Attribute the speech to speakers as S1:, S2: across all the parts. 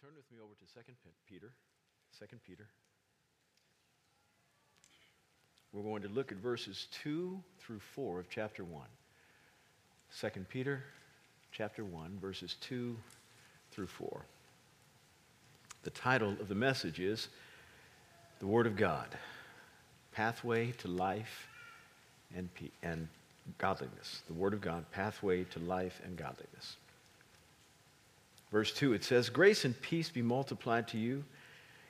S1: turn with me over to Second Peter. Second Peter. We're going to look at verses 2 through 4 of chapter 1. 2 Peter chapter 1, verses 2 through 4. The title of the message is The Word of God Pathway to Life and, and Godliness. The Word of God, Pathway to Life and Godliness. Verse 2, it says, Grace and peace be multiplied to you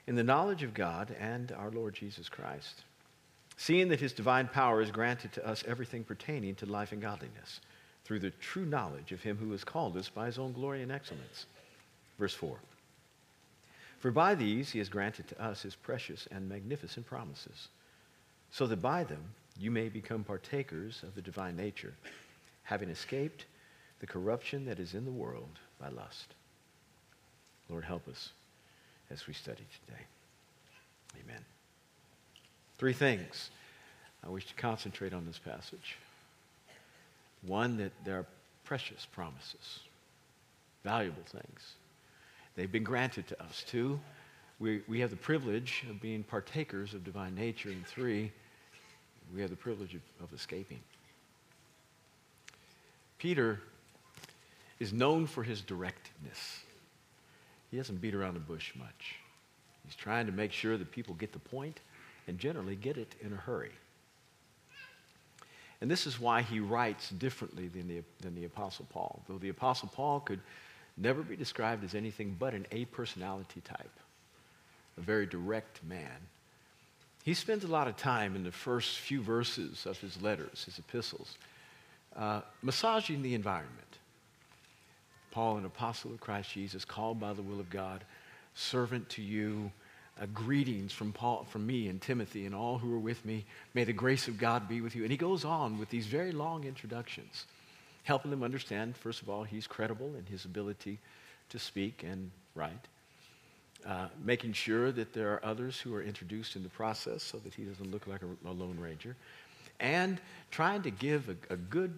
S1: in the knowledge of God and our Lord Jesus Christ, seeing that his divine power has granted to us everything pertaining to life and godliness, through the true knowledge of him who has called us by his own glory and excellence. Verse 4. For by these he has granted to us his precious and magnificent promises, so that by them you may become partakers of the divine nature, having escaped the corruption that is in the world by lust. Lord, help us as we study today. Amen. Three things I wish to concentrate on this passage. One, that there are precious promises, valuable things. They've been granted to us. Two, we, we have the privilege of being partakers of divine nature. And three, we have the privilege of, of escaping. Peter is known for his directness he doesn't beat around the bush much. He's trying to make sure that people get the point and generally get it in a hurry. And this is why he writes differently than the, than the Apostle Paul. Though the Apostle Paul could never be described as anything but an A personality type, a very direct man, he spends a lot of time in the first few verses of his letters, his epistles, uh, massaging the environment Paul, an apostle of Christ Jesus, called by the will of God, servant to you. Greetings from Paul, from me and Timothy and all who are with me. May the grace of God be with you. And he goes on with these very long introductions, helping them understand, first of all, he's credible in his ability to speak and write. Uh, making sure that there are others who are introduced in the process so that he doesn't look like a, a lone ranger, and trying to give a, a good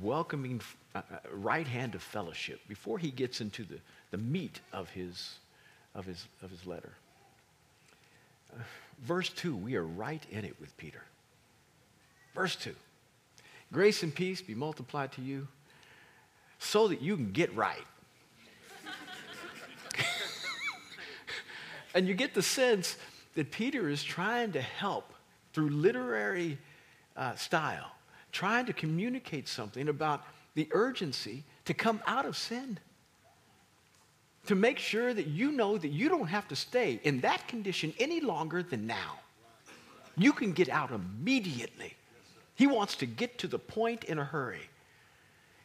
S1: welcoming uh, right hand of fellowship before he gets into the, the meat of his, of, his, of his letter. Uh, verse 2, we are right in it with Peter. Verse 2 Grace and peace be multiplied to you so that you can get right. and you get the sense that Peter is trying to help through literary uh, style trying to communicate something about the urgency to come out of sin. To make sure that you know that you don't have to stay in that condition any longer than now. You can get out immediately. He wants to get to the point in a hurry.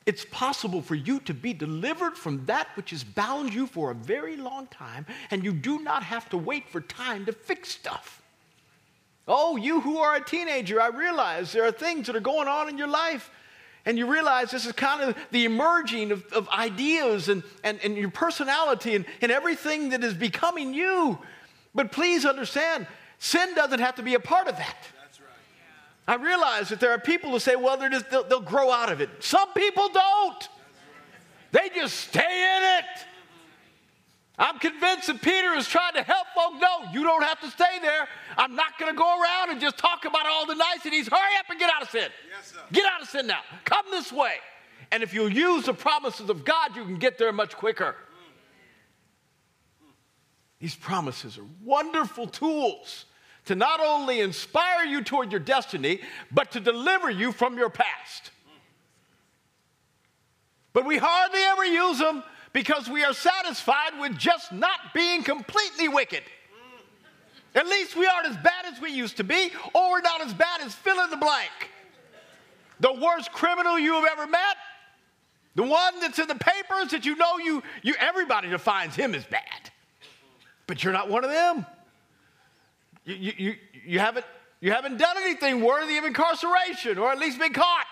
S1: It's possible for you to be delivered from that which has bound you for a very long time, and you do not have to wait for time to fix stuff. Oh, you who are a teenager, I realize there are things that are going on in your life. And you realize this is kind of the emerging of, of ideas and, and, and your personality and, and everything that is becoming you. But please understand, sin doesn't have to be a part of that. That's right. I realize that there are people who say, well, just, they'll, they'll grow out of it. Some people don't, they just stay in it. I'm convinced that Peter is trying to help folk know you don't have to stay there. I'm not going to go around and just talk about all the niceties. Hurry up and get out of sin. Yes, get out of sin now. Come this way. And if you'll use the promises of God, you can get there much quicker. These promises are wonderful tools to not only inspire you toward your destiny, but to deliver you from your past. But we hardly ever use them because we are satisfied with just not being completely wicked. At least we aren't as bad as we used to be, or we're not as bad as fill in the blank. The worst criminal you have ever met, the one that's in the papers that you know you, you everybody defines him as bad. But you're not one of them. You, you, you, you, haven't, you haven't done anything worthy of incarceration, or at least been caught.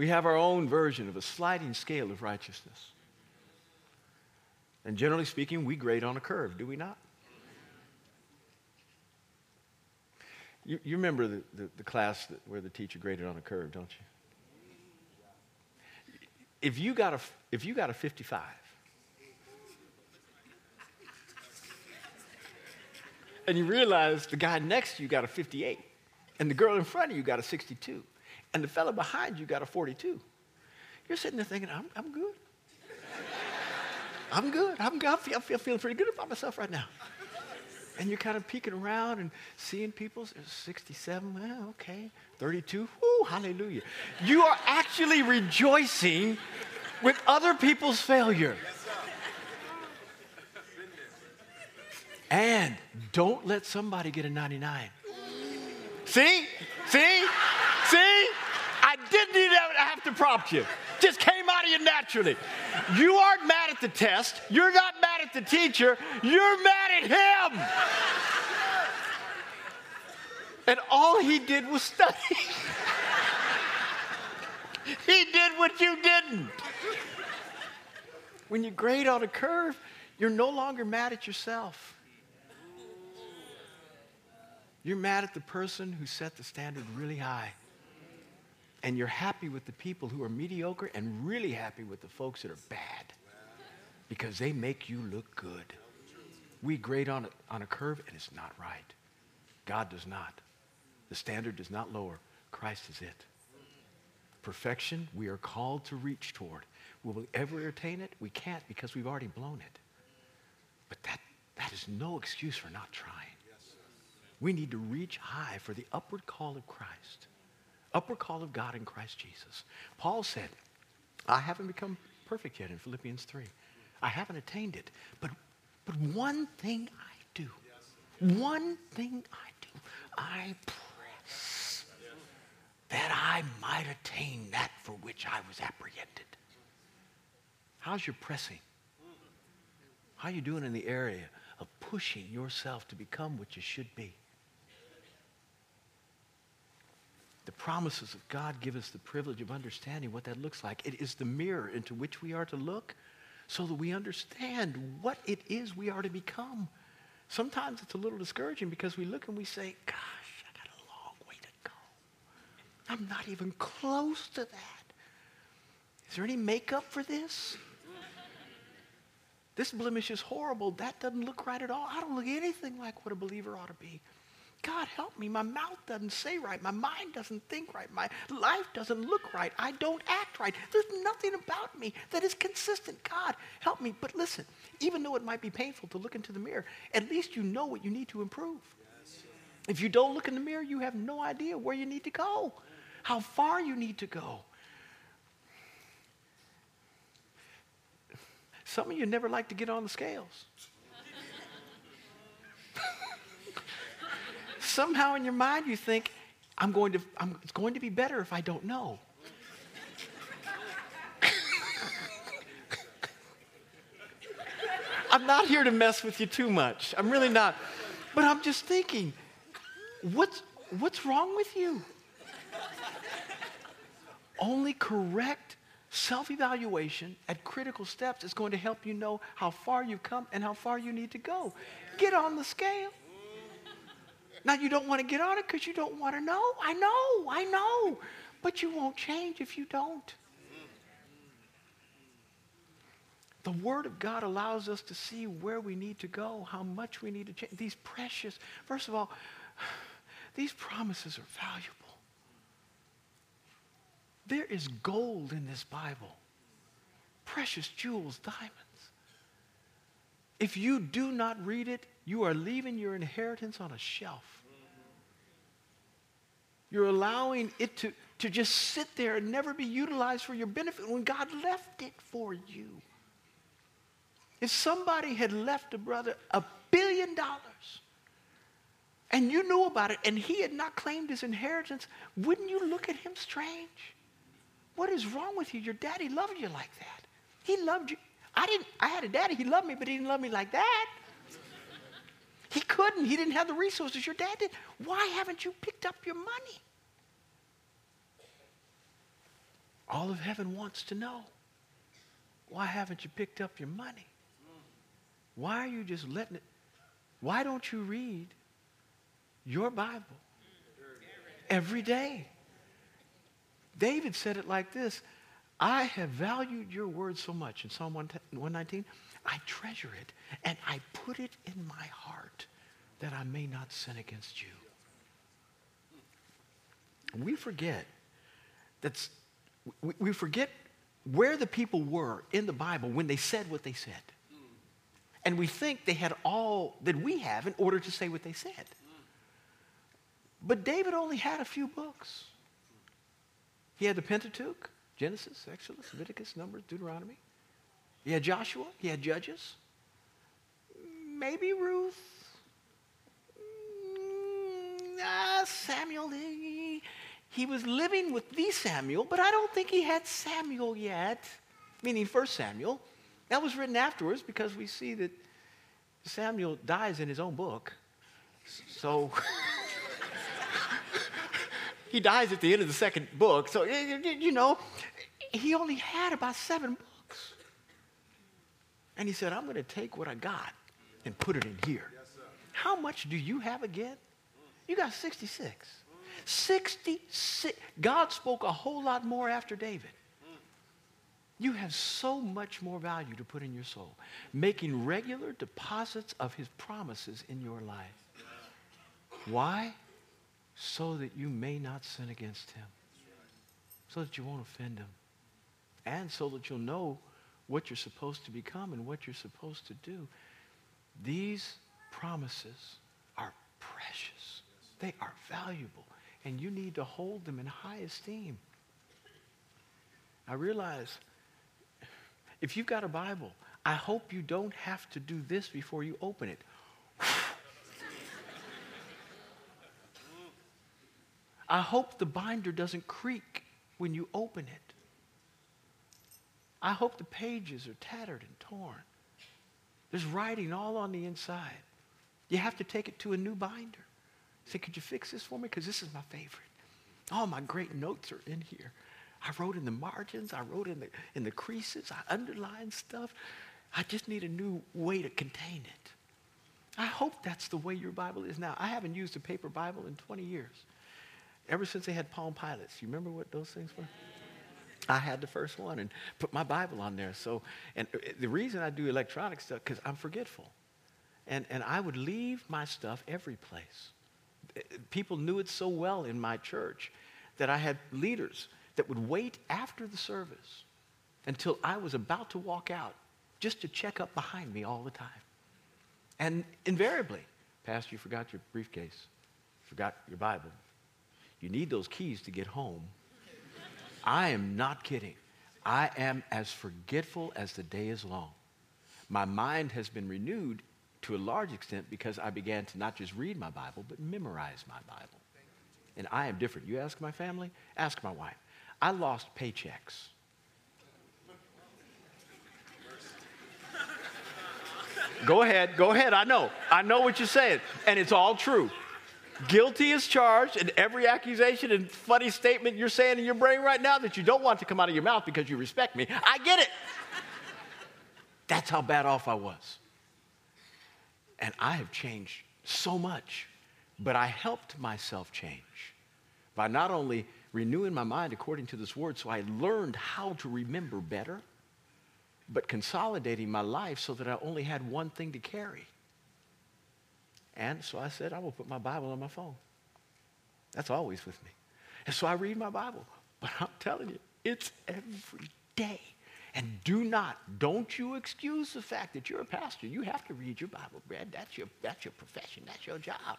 S1: We have our own version of a sliding scale of righteousness. And generally speaking, we grade on a curve, do we not? You, you remember the, the, the class that, where the teacher graded on a curve, don't you? If you got a, if you got a 55, and you realize the guy next to you got a 58, and the girl in front of you got a 62, and the fella behind you got a 42, you're sitting there thinking, I'm, I'm good. I'm good. I'm feel, I feel feeling pretty good about myself right now. And you're kind of peeking around and seeing people. Uh, 67, well, okay. 32, whoo, hallelujah. You are actually rejoicing with other people's failure. And don't let somebody get a 99. See? See? See? Didn't even have to prompt you. Just came out of you naturally. You aren't mad at the test. You're not mad at the teacher. You're mad at him. And all he did was study. he did what you didn't. When you grade on a curve, you're no longer mad at yourself. You're mad at the person who set the standard really high. And you're happy with the people who are mediocre and really happy with the folks that are bad because they make you look good. We grade on a, on a curve and it's not right. God does not. The standard does not lower. Christ is it. Perfection, we are called to reach toward. Will we ever attain it? We can't because we've already blown it. But that, that is no excuse for not trying. We need to reach high for the upward call of Christ, upward call of God in Christ Jesus. Paul said, I haven't become perfect yet in Philippians 3. I haven't attained it. But, but one thing I do, one thing I do, I press that I might attain that for which I was apprehended. How's your pressing? How are you doing in the area of pushing yourself to become what you should be? The promises of God give us the privilege of understanding what that looks like. It is the mirror into which we are to look so that we understand what it is we are to become. Sometimes it's a little discouraging because we look and we say, gosh, I got a long way to go. I'm not even close to that. Is there any makeup for this? This blemish is horrible. That doesn't look right at all. I don't look anything like what a believer ought to be. God help me. My mouth doesn't say right. My mind doesn't think right. My life doesn't look right. I don't act right. There's nothing about me that is consistent. God help me. But listen, even though it might be painful to look into the mirror, at least you know what you need to improve. If you don't look in the mirror, you have no idea where you need to go, how far you need to go. Some of you never like to get on the scales. Somehow in your mind you think, I'm going to, I'm, it's going to be better if I don't know. I'm not here to mess with you too much. I'm really not. But I'm just thinking, what's, what's wrong with you? Only correct self evaluation at critical steps is going to help you know how far you've come and how far you need to go. Get on the scale. Now, you don't want to get on it because you don't want to know. I know, I know. But you won't change if you don't. The Word of God allows us to see where we need to go, how much we need to change. These precious, first of all, these promises are valuable. There is gold in this Bible, precious jewels, diamonds. If you do not read it, you are leaving your inheritance on a shelf. You're allowing it to, to just sit there and never be utilized for your benefit when God left it for you. If somebody had left a brother a billion dollars and you knew about it and he had not claimed his inheritance, wouldn't you look at him strange? What is wrong with you? Your daddy loved you like that. He loved you. I didn't I had a daddy, he loved me, but he didn't love me like that. He couldn't. He didn't have the resources your dad did. Why haven't you picked up your money? All of heaven wants to know. Why haven't you picked up your money? Why are you just letting it? Why don't you read your Bible every day. David said it like this I have valued your word so much in Psalm 119. I treasure it and I put it in my heart that I may not sin against you. We forget that's we, we forget where the people were in the Bible when they said what they said. And we think they had all that we have in order to say what they said. But David only had a few books. He had the Pentateuch, Genesis, Exodus, Leviticus, Numbers, Deuteronomy. He had Joshua. He had Judges. Maybe Ruth. Mm, Samuel. He, he was living with the Samuel, but I don't think he had Samuel yet, meaning First Samuel. That was written afterwards because we see that Samuel dies in his own book. So he dies at the end of the second book. So, you know, he only had about seven books. And he said, I'm going to take what I got and put it in here. Yes, How much do you have again? You got 66. 66. God spoke a whole lot more after David. Mm. You have so much more value to put in your soul, making regular deposits of his promises in your life. Why? So that you may not sin against him, so that you won't offend him, and so that you'll know what you're supposed to become and what you're supposed to do. These promises are precious, they are valuable, and you need to hold them in high esteem. I realize if you've got a Bible, I hope you don't have to do this before you open it. I hope the binder doesn't creak when you open it. I hope the pages are tattered and torn. There's writing all on the inside. You have to take it to a new binder. Say, could you fix this for me? Because this is my favorite. All my great notes are in here. I wrote in the margins, I wrote in the, in the creases, I underlined stuff. I just need a new way to contain it. I hope that's the way your Bible is now. I haven't used a paper Bible in 20 years. Ever since they had Palm Pilots. You remember what those things were? I had the first one and put my Bible on there. So, and uh, the reason I do electronic stuff, because I'm forgetful. And, and I would leave my stuff every place. Uh, people knew it so well in my church that I had leaders that would wait after the service until I was about to walk out just to check up behind me all the time. And invariably, Pastor, you forgot your briefcase, forgot your Bible. You need those keys to get home. I am not kidding. I am as forgetful as the day is long. My mind has been renewed to a large extent because I began to not just read my Bible, but memorize my Bible. And I am different. You ask my family, ask my wife. I lost paychecks. Go ahead, go ahead. I know. I know what you're saying. And it's all true. Guilty is charged, and every accusation and funny statement you're saying in your brain right now that you don't want to come out of your mouth because you respect me, I get it. That's how bad off I was. And I have changed so much, but I helped myself change by not only renewing my mind according to this word so I learned how to remember better, but consolidating my life so that I only had one thing to carry. And so I said, I will put my Bible on my phone. That's always with me. And so I read my Bible. But I'm telling you, it's every day. And do not, don't you excuse the fact that you're a pastor. You have to read your Bible, Brad. That's your, that's your profession. That's your job.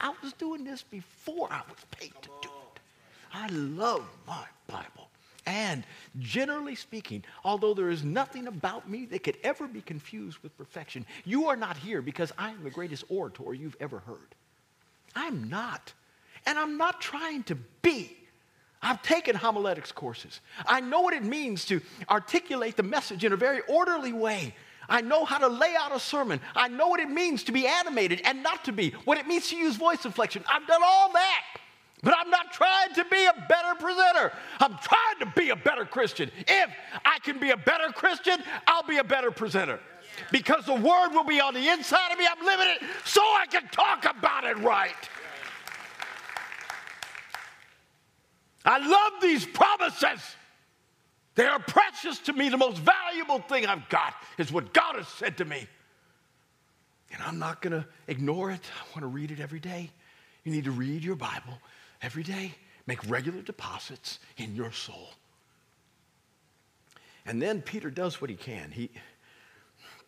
S1: I was doing this before I was paid to do it. I love my Bible. And generally speaking, although there is nothing about me that could ever be confused with perfection, you are not here because I am the greatest orator you've ever heard. I'm not. And I'm not trying to be. I've taken homiletics courses. I know what it means to articulate the message in a very orderly way. I know how to lay out a sermon. I know what it means to be animated and not to be, what it means to use voice inflection. I've done all that. But I'm not trying better. I'm trying to be a better Christian. If I can be a better Christian, I'll be a better presenter. Because the word will be on the inside of me. I'm living it so I can talk about it right. I love these promises. They are precious to me. The most valuable thing I've got is what God has said to me. And I'm not going to ignore it. I want to read it every day. You need to read your Bible every day. Make regular deposits in your soul. And then Peter does what he can. He,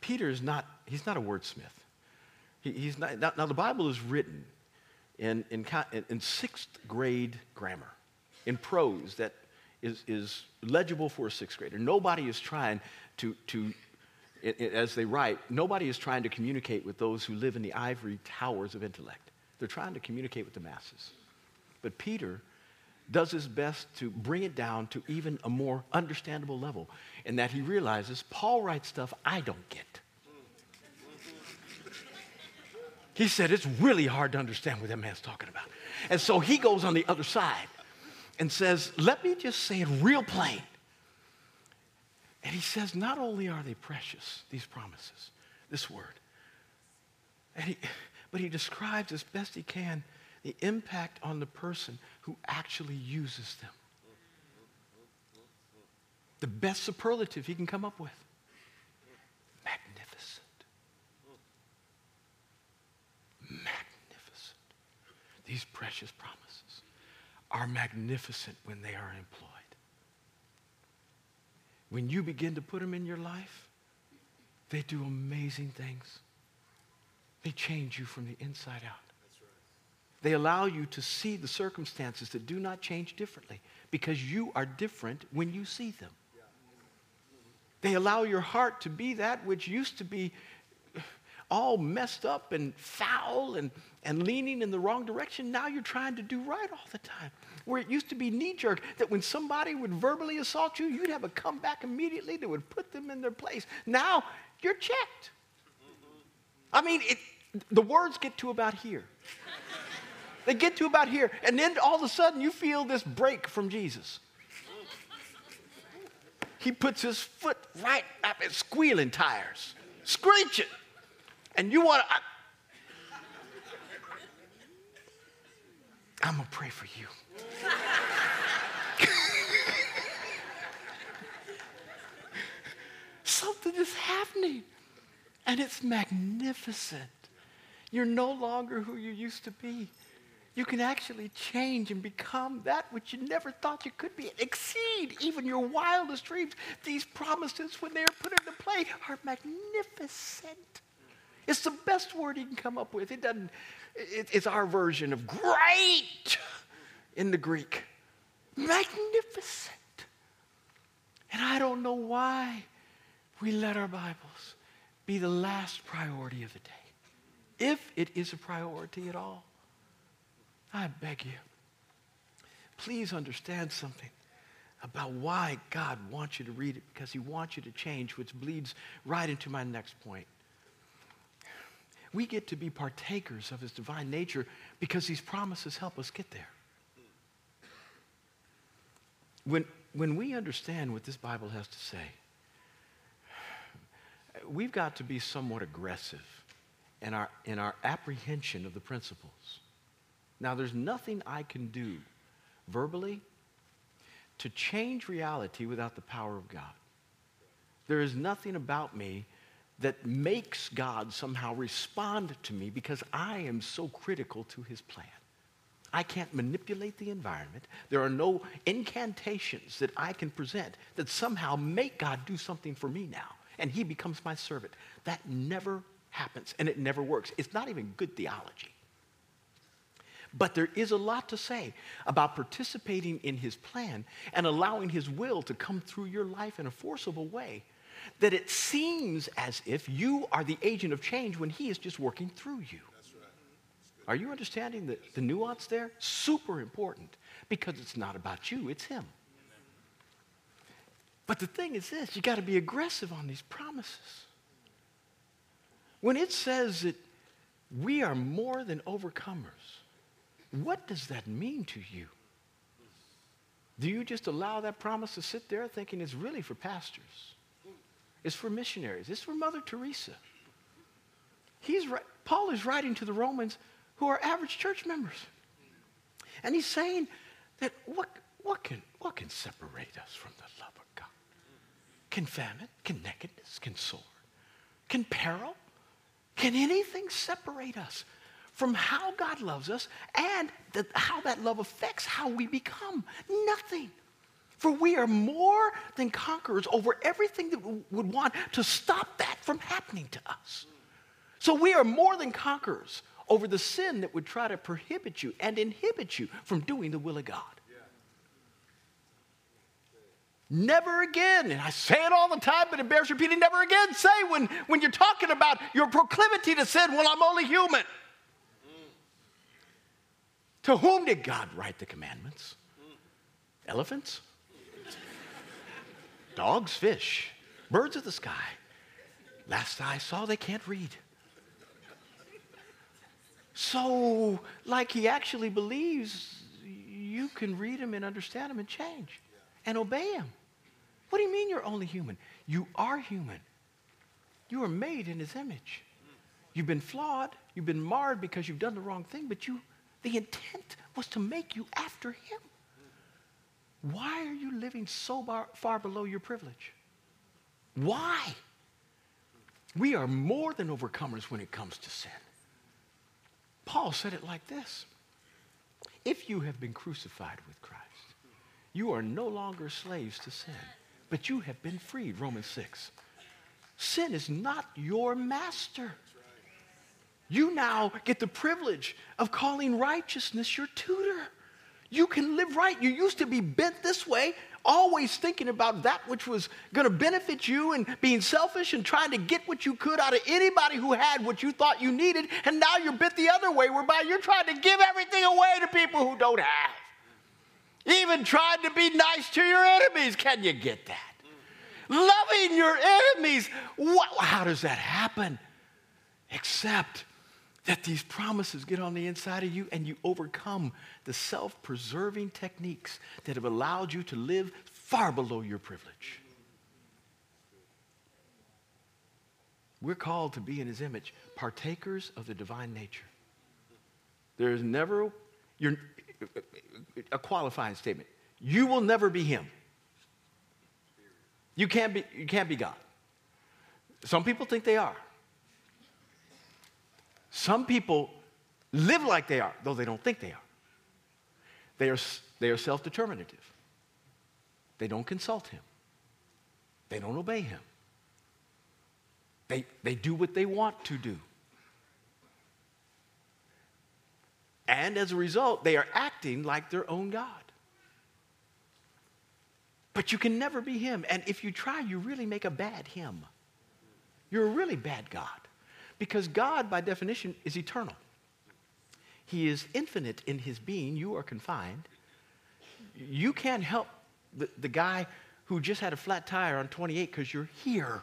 S1: Peter is not, he's not a wordsmith. He, he's not, now, now, the Bible is written in, in, in sixth grade grammar, in prose that is, is legible for a sixth grader. Nobody is trying to, to it, it, as they write, nobody is trying to communicate with those who live in the ivory towers of intellect. They're trying to communicate with the masses. But Peter does his best to bring it down to even a more understandable level, in that he realizes Paul writes stuff I don't get. He said it's really hard to understand what that man's talking about. And so he goes on the other side and says, Let me just say it real plain. And he says, Not only are they precious, these promises, this word, and he, but he describes as best he can the impact on the person who actually uses them. The best superlative he can come up with magnificent. Magnificent. These precious promises are magnificent when they are employed. When you begin to put them in your life, they do amazing things. They change you from the inside out. They allow you to see the circumstances that do not change differently because you are different when you see them. They allow your heart to be that which used to be all messed up and foul and, and leaning in the wrong direction. Now you're trying to do right all the time. Where it used to be knee jerk, that when somebody would verbally assault you, you'd have a comeback immediately that would put them in their place. Now you're checked. I mean, it, the words get to about here. They get to about here, and then all of a sudden you feel this break from Jesus. He puts his foot right up at squealing tires, screeching. And you want to. I'm going to pray for you. Something is happening, and it's magnificent. You're no longer who you used to be you can actually change and become that which you never thought you could be, exceed even your wildest dreams. These promises, when they are put into play, are magnificent. It's the best word you can come up with. It doesn't, it, it's our version of great in the Greek. Magnificent. And I don't know why we let our Bibles be the last priority of the day, if it is a priority at all. I beg you, please understand something about why God wants you to read it because he wants you to change, which bleeds right into my next point. We get to be partakers of his divine nature because these promises help us get there. When, when we understand what this Bible has to say, we've got to be somewhat aggressive in our, in our apprehension of the principles. Now, there's nothing I can do verbally to change reality without the power of God. There is nothing about me that makes God somehow respond to me because I am so critical to his plan. I can't manipulate the environment. There are no incantations that I can present that somehow make God do something for me now and he becomes my servant. That never happens and it never works. It's not even good theology. But there is a lot to say about participating in his plan and allowing his will to come through your life in a forcible way that it seems as if you are the agent of change when he is just working through you. Right. Are you understanding the, the nuance there? Super important because it's not about you, it's him. But the thing is this you got to be aggressive on these promises. When it says that we are more than overcomers, what does that mean to you? Do you just allow that promise to sit there thinking it's really for pastors? It's for missionaries. It's for Mother Teresa. He's, Paul is writing to the Romans who are average church members. And he's saying that what, what can, what can separate us from the love of God? Can famine, can nakedness, can sword, can peril, can anything separate us from how God loves us and the, how that love affects how we become? Nothing. For we are more than conquerors over everything that we would want to stop that from happening to us. So we are more than conquerors over the sin that would try to prohibit you and inhibit you from doing the will of God. Never again, and I say it all the time, but it bears repeating, never again say when, when you're talking about your proclivity to sin, well, I'm only human. To whom did God write the commandments? Mm. Elephants? Dogs, fish, birds of the sky. Last I saw, they can't read. So, like he actually believes, you can read him and understand him and change and obey him. What do you mean you're only human? You are human. You are made in his image. You've been flawed, you've been marred because you've done the wrong thing, but you the intent was to make you after him. Why are you living so bar, far below your privilege? Why? We are more than overcomers when it comes to sin. Paul said it like this If you have been crucified with Christ, you are no longer slaves to sin but you have been freed. Romans 6. Sin is not your master. You now get the privilege of calling righteousness your tutor. You can live right. You used to be bent this way, always thinking about that which was going to benefit you and being selfish and trying to get what you could out of anybody who had what you thought you needed. And now you're bent the other way, whereby you're trying to give everything away to people who don't have. Even trying to be nice to your enemies. Can you get that? Loving your enemies. What, how does that happen? Except that these promises get on the inside of you and you overcome the self preserving techniques that have allowed you to live far below your privilege. We're called to be in his image, partakers of the divine nature. There is never, you're, a qualifying statement. You will never be him. You can't be, you can't be God. Some people think they are. Some people live like they are, though they don't think they are. They are, they are self determinative. They don't consult him, they don't obey him. They, they do what they want to do. And as a result, they are acting like their own God. But you can never be him. And if you try, you really make a bad him. You're a really bad God. Because God, by definition, is eternal. He is infinite in his being. You are confined. You can't help the, the guy who just had a flat tire on 28 because you're here.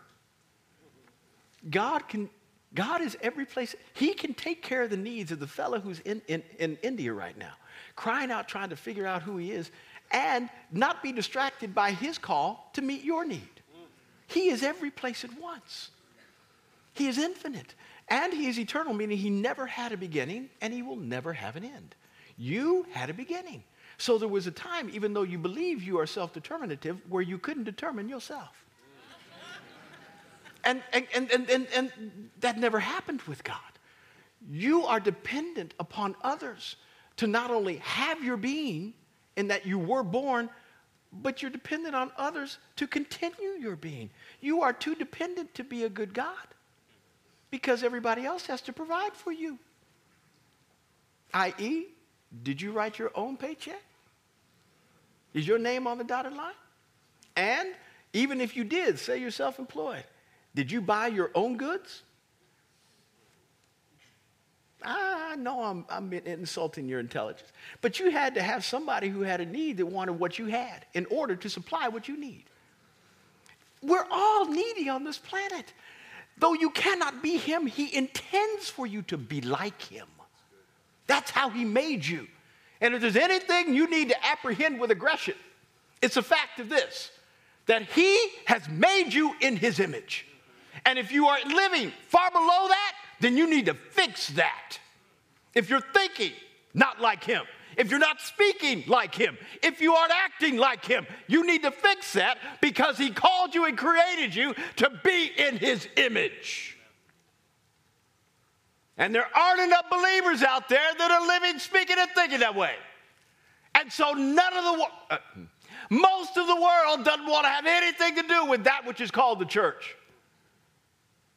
S1: God can, God is every place. He can take care of the needs of the fellow who's in, in, in India right now, crying out, trying to figure out who he is, and not be distracted by his call to meet your need. He is every place at once. He is infinite. And he is eternal, meaning he never had a beginning and he will never have an end. You had a beginning. So there was a time, even though you believe you are self determinative, where you couldn't determine yourself. And, and, and, and, and, and that never happened with God. You are dependent upon others to not only have your being, in that you were born, but you're dependent on others to continue your being. You are too dependent to be a good God because everybody else has to provide for you. I.e., did you write your own paycheck? Is your name on the dotted line? And even if you did, say you're self employed, did you buy your own goods? I know I'm, I'm insulting your intelligence. But you had to have somebody who had a need that wanted what you had in order to supply what you need. We're all needy on this planet. Though you cannot be him, he intends for you to be like him. That's how he made you. And if there's anything you need to apprehend with aggression, it's the fact of this that he has made you in his image. And if you are living far below that, then you need to fix that. If you're thinking not like him, if you're not speaking like Him, if you aren't acting like Him. You need to fix that because He called you and created you to be in His image. And there aren't enough believers out there that are living, speaking, and thinking that way. And so none of the, uh, most of the world doesn't want to have anything to do with that which is called the church.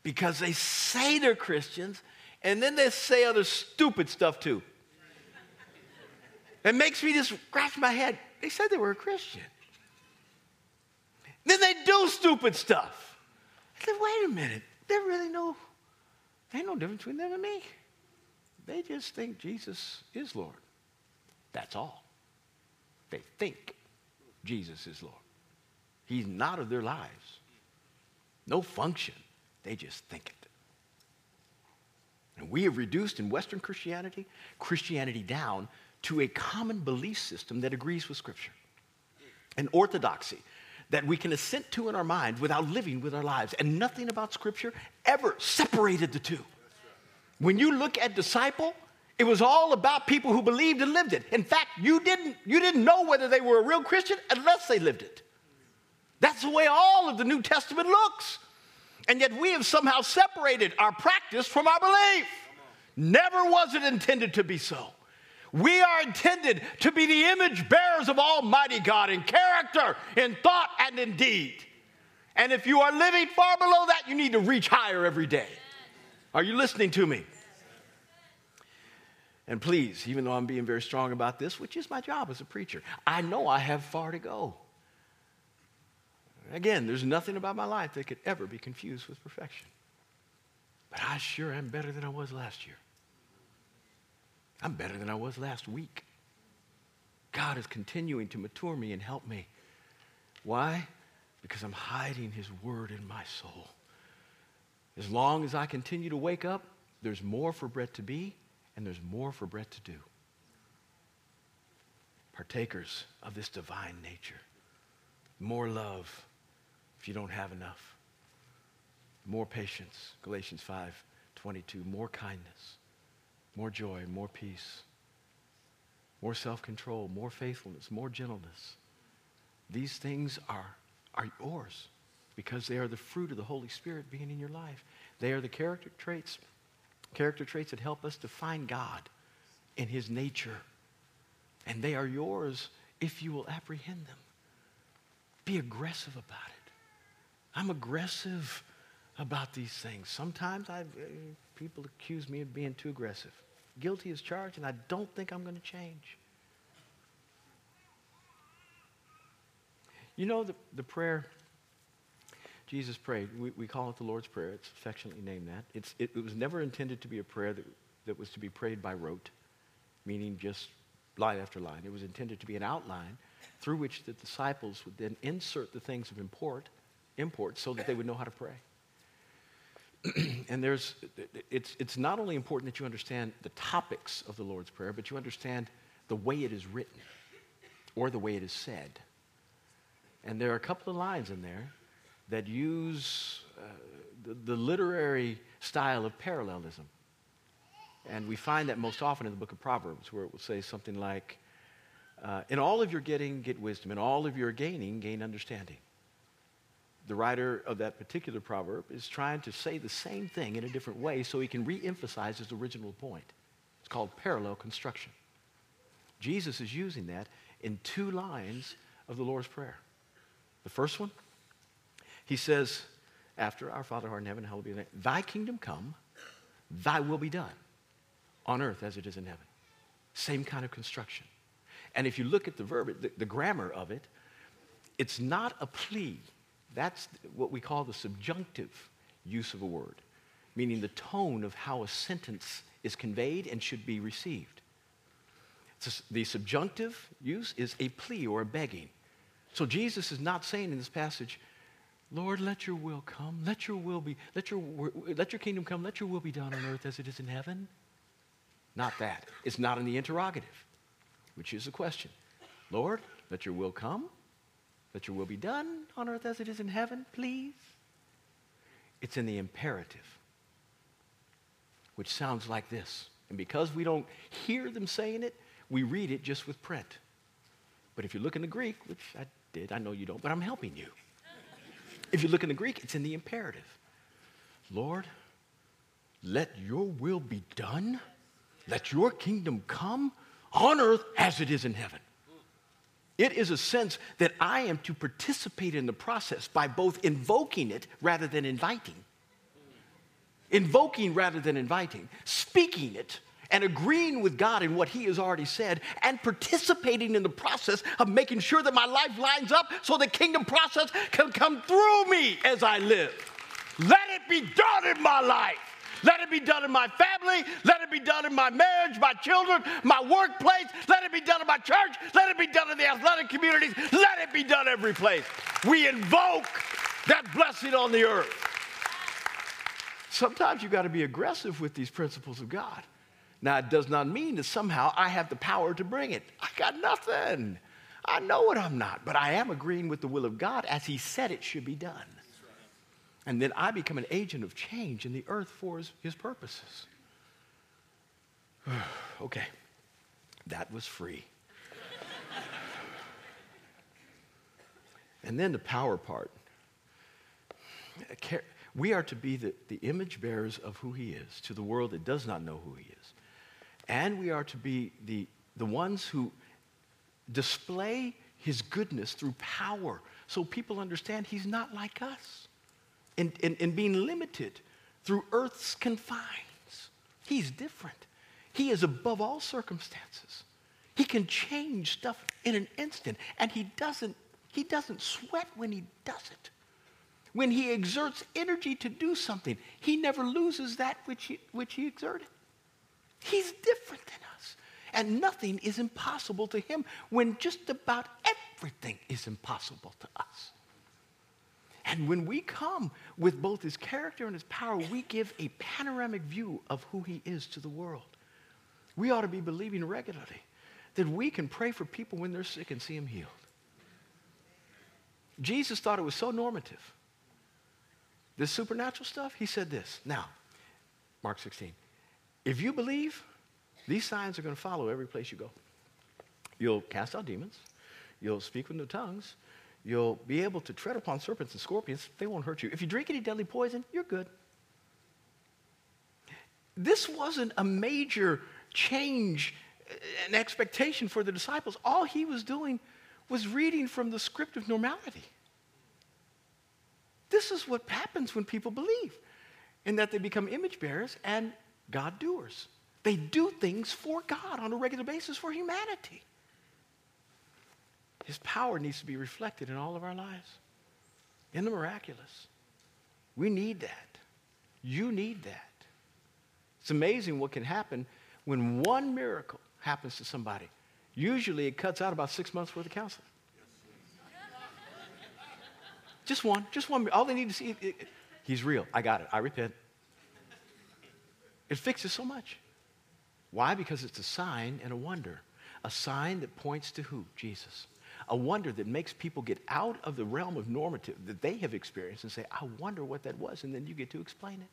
S1: Because they say they're Christians, and then they say other stupid stuff too. It makes me just scratch my head. They said they were a Christian. Then they do stupid stuff. I said, wait a minute. They really they ain't no difference between them and me. They just think Jesus is Lord. That's all. They think Jesus is Lord. He's not of their lives. No function. They just think it. And we have reduced in Western Christianity, Christianity down to a common belief system that agrees with Scripture. An orthodoxy that we can assent to in our mind without living with our lives. And nothing about Scripture ever separated the two. When you look at disciple, it was all about people who believed and lived it. In fact, you didn't, you didn't know whether they were a real Christian unless they lived it. That's the way all of the New Testament looks. And yet we have somehow separated our practice from our belief. Never was it intended to be so. We are intended to be the image bearers of Almighty God in character, in thought, and in deed. And if you are living far below that, you need to reach higher every day. Are you listening to me? And please, even though I'm being very strong about this, which is my job as a preacher, I know I have far to go. Again, there's nothing about my life that could ever be confused with perfection. But I sure am better than I was last year. I'm better than I was last week. God is continuing to mature me and help me. Why? Because I'm hiding His Word in my soul. As long as I continue to wake up, there's more for Brett to be, and there's more for Brett to do. Partakers of this divine nature. More love, if you don't have enough. More patience, Galatians 5 22. More kindness, more joy, more peace, more self control, more faithfulness, more gentleness. These things are, are yours because they are the fruit of the Holy Spirit being in your life. They are the character traits, character traits that help us to find God in His nature. And they are yours if you will apprehend them. Be aggressive about it. I'm aggressive about these things. Sometimes I, uh, people accuse me of being too aggressive. Guilty as charged, and I don't think I'm going to change. You know the, the prayer Jesus prayed, we, we call it the Lord's Prayer. It's affectionately named that. It's, it, it was never intended to be a prayer that, that was to be prayed by rote, meaning just line after line. It was intended to be an outline through which the disciples would then insert the things of import import so that they would know how to pray. and there's, it's, it's not only important that you understand the topics of the Lord's Prayer, but you understand the way it is written or the way it is said. And there are a couple of lines in there that use uh, the, the literary style of parallelism. And we find that most often in the book of Proverbs, where it will say something like, uh, In all of your getting, get wisdom. In all of your gaining, gain understanding the writer of that particular proverb is trying to say the same thing in a different way so he can re emphasize his original point. It's called parallel construction. Jesus is using that in two lines of the Lord's Prayer. The first one, he says, after our Father who art in heaven, hallowed be thy name. Thy kingdom come, thy will be done on earth as it is in heaven. Same kind of construction. And if you look at the verb, the, the grammar of it, it's not a plea that's what we call the subjunctive use of a word, meaning the tone of how a sentence is conveyed and should be received. the subjunctive use is a plea or a begging. So Jesus is not saying in this passage, Lord, let your will come. Let your will be, let your, let your kingdom come. Let your will be done on earth as it is in heaven. Not that. It's not in the interrogative, which is a question. Lord, let your will come. Let your will be done on earth as it is in heaven, please. It's in the imperative, which sounds like this. And because we don't hear them saying it, we read it just with print. But if you look in the Greek, which I did, I know you don't, but I'm helping you. If you look in the Greek, it's in the imperative. Lord, let your will be done. Let your kingdom come on earth as it is in heaven. It is a sense that I am to participate in the process by both invoking it rather than inviting. Invoking rather than inviting, speaking it and agreeing with God in what He has already said, and participating in the process of making sure that my life lines up so the kingdom process can come through me as I live. Let it be done in my life. Let it be done in my family. Let it be done in my marriage, my children, my workplace. Let it be done in my church. Let it be done in the athletic communities. Let it be done every place. We invoke that blessing on the earth. Sometimes you've got to be aggressive with these principles of God. Now, it does not mean that somehow I have the power to bring it. I got nothing. I know what I'm not, but I am agreeing with the will of God as He said it should be done. And then I become an agent of change in the earth for His, his purposes. okay, that was free. and then the power part. We are to be the, the image bearers of who He is to the world that does not know who He is. And we are to be the, the ones who display his goodness through power so people understand he's not like us in, in, in being limited through earth's confines. He's different. He is above all circumstances. He can change stuff in an instant, and he doesn't, he doesn't sweat when he does it. When he exerts energy to do something, he never loses that which he, which he exerted. He's different than us. And nothing is impossible to him when just about everything is impossible to us. And when we come with both his character and his power, we give a panoramic view of who he is to the world. We ought to be believing regularly that we can pray for people when they're sick and see them healed. Jesus thought it was so normative. This supernatural stuff, he said this. Now, Mark 16. If you believe, these signs are going to follow every place you go. You'll cast out demons. You'll speak with new tongues. You'll be able to tread upon serpents and scorpions. They won't hurt you. If you drink any deadly poison, you're good. This wasn't a major change, uh, an expectation for the disciples. All he was doing was reading from the script of normality. This is what happens when people believe, in that they become image bearers and God doers. They do things for God on a regular basis for humanity. His power needs to be reflected in all of our lives, in the miraculous. We need that. You need that. It's amazing what can happen when one miracle happens to somebody. Usually it cuts out about six months worth of counseling. Just one, just one. All they need to see, it, it, he's real. I got it. I repent. It fixes so much. Why? Because it's a sign and a wonder. A sign that points to who? Jesus. A wonder that makes people get out of the realm of normative that they have experienced and say, I wonder what that was. And then you get to explain it.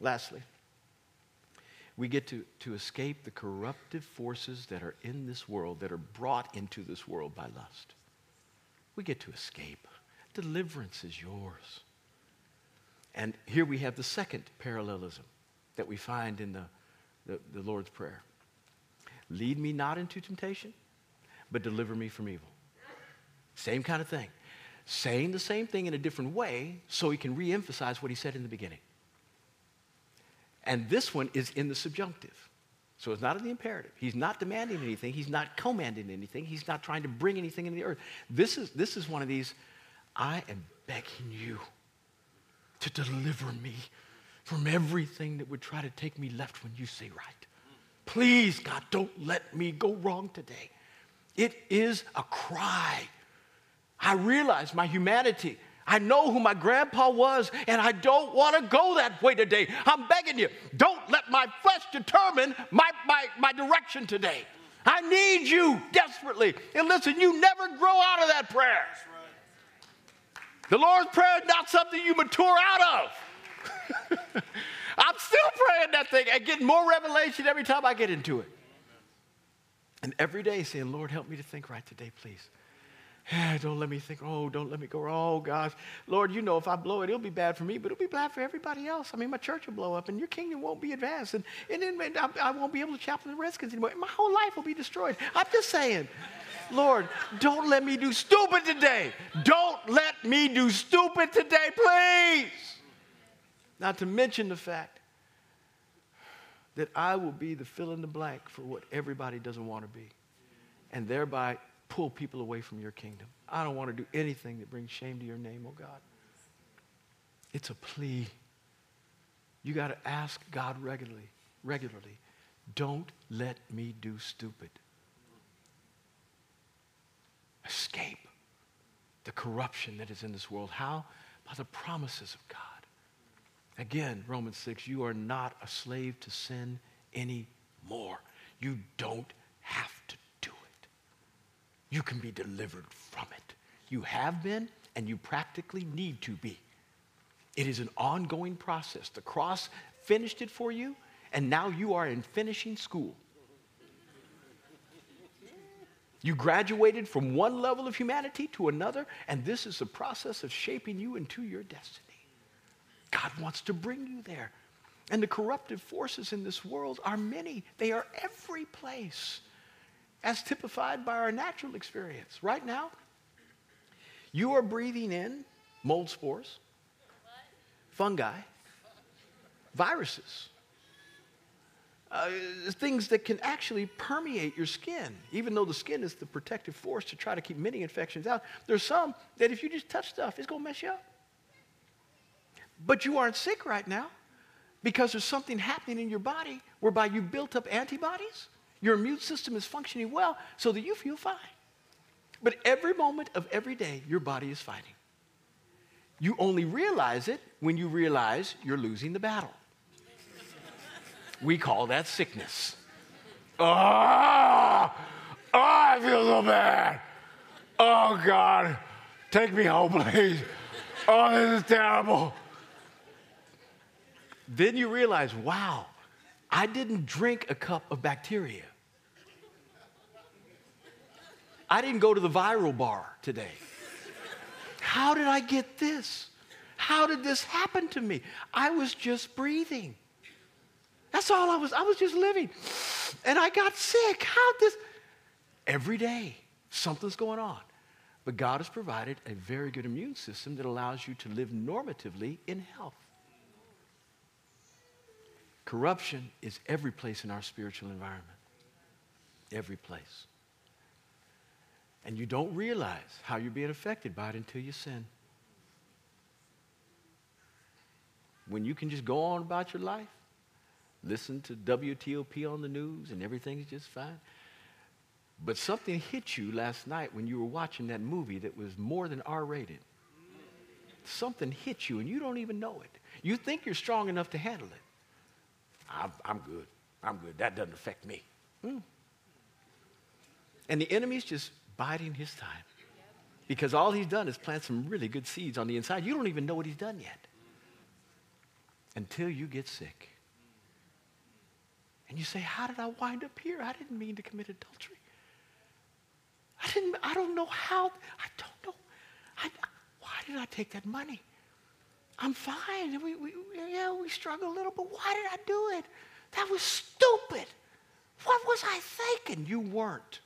S1: Lastly, we get to, to escape the corruptive forces that are in this world, that are brought into this world by lust. We get to escape. Deliverance is yours. And here we have the second parallelism that we find in the, the, the, Lord's Prayer Lead me not into temptation, but deliver me from evil. Same kind of thing. Saying the same thing in a different way so he can re emphasize what he said in the beginning. And this one is in the subjunctive. So it's not in the imperative. He's not demanding anything. He's not commanding anything. He's not trying to bring anything into the earth. This is, this is one of these I am begging you to deliver me from everything that would try to take me left when you say right. Please, God, don't let me go wrong today. It is a cry. I realize my humanity. I know who my grandpa was, and I don't want to go that way today. I'm begging you, don't let my flesh determine my, my, my direction today. I need you desperately. And listen, you never grow out of that prayer. The Lord's Prayer is not something you mature out of. Still praying that thing and getting more revelation every time I get into it. And every day saying, Lord, help me to think right today, please. don't let me think, oh, don't let me go, oh, gosh. Lord, you know if I blow it, it'll be bad for me, but it'll be bad for everybody else. I mean, my church will blow up and your kingdom won't be advanced. And, and then I, won't be able to chaplain the Redskins anymore. My whole life will be destroyed. I'm just saying. Lord, don't let me do stupid today. Don't let me do stupid today, please. Not to mention the fact that I will be the fill in the blank for what everybody doesn't want to be. And thereby pull people away from your kingdom. I don't want to do anything that brings shame to your name, oh God. It's a plea. You got to ask God regularly, regularly. Don't let me do stupid. Escape the corruption that is in this world. How? By the promises of God. Again, Romans 6, you are not a slave to sin anymore. You don't have to do it. you can be delivered from it. You have been, and you practically need to be. It is an ongoing process. The cross finished it for you, and now you are in finishing school. You graduated from one level of humanity to another, and this is the process of shaping you into your destiny. God wants to bring you there. And the corruptive forces in this world are many, they are every place as typified by our natural experience. Right now, you are breathing in mold spores, fungi, viruses, uh, things that can actually permeate your skin. Even though the skin is the protective force to try to keep many infections out, there's some that if you just touch stuff, it's going to mess you up. But you aren't sick right now because there's something happening in your body whereby you built up antibodies your immune system is functioning well so that you feel fine. But every moment of every day, your body is fighting. You only realize it when you realize you're losing the battle. We call that sickness. Oh, oh, I feel so bad. Oh, God, take me home, please. Oh, this is terrible. Then you realize, wow, I didn't drink a cup of bacteria. I didn't go to the viral bar today. How did I get this? How did this happen to me? I was just breathing. That's all I was. I was just living. And I got sick. How this? Every day, something's going on. But God has provided a very good immune system that allows you to live normatively in health. Corruption is every place in our spiritual environment. Every place. And you don't realize how you're being affected by it until you sin. When you can just go on about your life, listen to WTOP on the news, and everything's just fine. But something hit you last night when you were watching that movie that was more than R rated. Something hit you and you don't even know it. You think you're strong enough to handle it. I'm, good. I'm good. That doesn't affect me. Hmm. And the enemy's just biding his time. Because all he's done is plant some really good seeds on the inside. You don't even know what he's done yet until you get sick. And you say, How did I wind up here? I didn't mean to commit adultery. I didn't, I don't know how, I don't know. I, why did I take that money? I'm fine. We, we, yeah, we struggle a little, but why did I do it? That was stupid. What was I thinking? You weren't.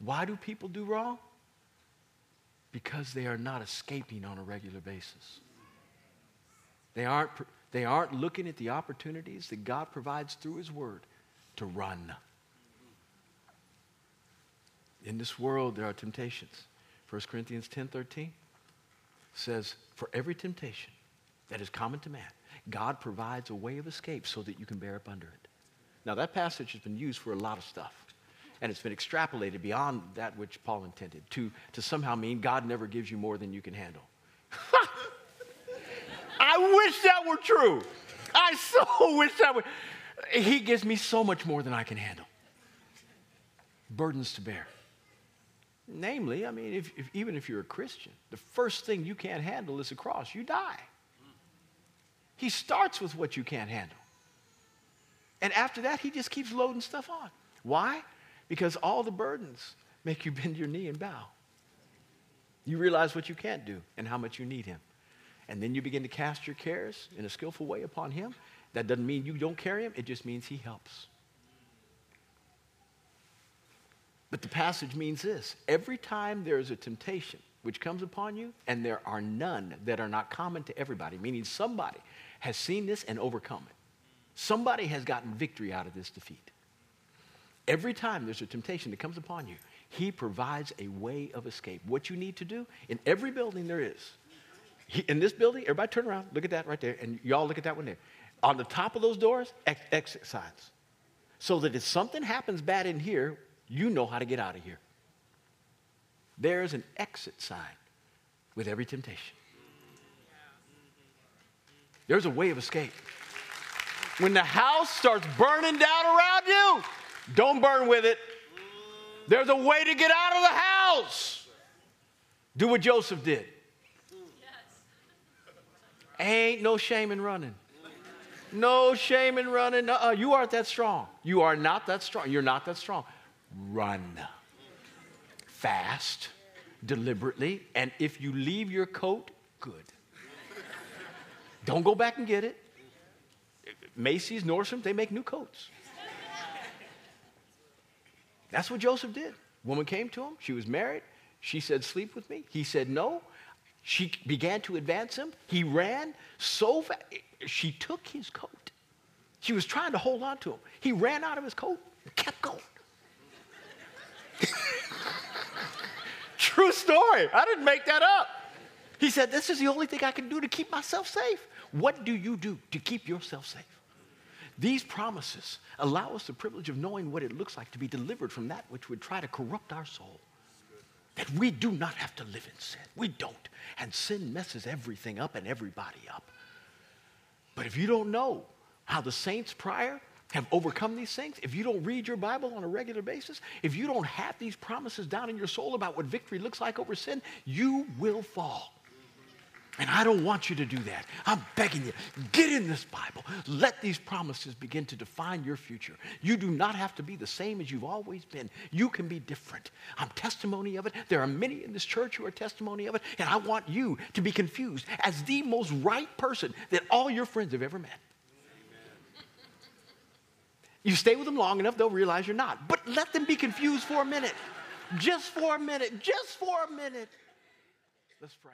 S1: Why do people do wrong? Because they are not escaping on a regular basis. They aren't, they aren't looking at the opportunities that God provides through His Word to run. In this world, there are temptations. 1 Corinthians 10 13 says, For every temptation that is common to man, God provides a way of escape so that you can bear up under it. Now, that passage has been used for a lot of stuff and it's been extrapolated beyond that which Paul intended to, to somehow mean God never gives you more than you can handle. I wish that were true. I so wish that were. He gives me so much more than I can handle. Burdens to bear. Namely, I mean, if, if, even if you're a Christian, the first thing you can't handle is a cross. You die. He starts with what you can't handle. And after that, he just keeps loading stuff on. Why? Because all the burdens make you bend your knee and bow. You realize what you can't do and how much you need him. And then you begin to cast your cares in a skillful way upon him. That doesn't mean you don't carry him, it just means he helps. But the passage means this every time there is a temptation which comes upon you, and there are none that are not common to everybody, meaning somebody has seen this and overcome it. Somebody has gotten victory out of this defeat. Every time there's a temptation that comes upon you, he provides a way of escape. What you need to do in every building there is. He, in this building, everybody turn around, look at that right there, and y'all look at that one there. On the top of those doors, ex- exit signs. So that if something happens bad in here, you know how to get out of here. There's an exit sign with every temptation. There's a way of escape. When the house starts burning down around you, don't burn with it. There's a way to get out of the house. Do what Joseph did. Ain't no shame in running. No shame in running. Uh-uh, you aren't that strong. You are not that strong. You're not that strong. Run. Fast, deliberately, and if you leave your coat, good. Don't go back and get it. Macy's, Nordstrom, they make new coats. That's what Joseph did. Woman came to him. She was married. She said, Sleep with me. He said, No. She began to advance him. He ran so fast. She took his coat. She was trying to hold on to him. He ran out of his coat and kept going. True story. I didn't make that up. He said, This is the only thing I can do to keep myself safe. What do you do to keep yourself safe? These promises allow us the privilege of knowing what it looks like to be delivered from that which would try to corrupt our soul. That we do not have to live in sin. We don't. And sin messes everything up and everybody up. But if you don't know how the saints prior have overcome these things, if you don't read your Bible on a regular basis, if you don't have these promises down in your soul about what victory looks like over sin, you will fall. And I don't want you to do that. I'm begging you, get in this Bible. Let these promises begin to define your future. You do not have to be the same as you've always been. You can be different. I'm testimony of it. There are many in this church who are testimony of it. And I want you to be confused as the most right person that all your friends have ever met. You stay with them long enough, they'll realize you're not. But let them be confused for a minute. Just for a minute. Just for a minute. Let's pray.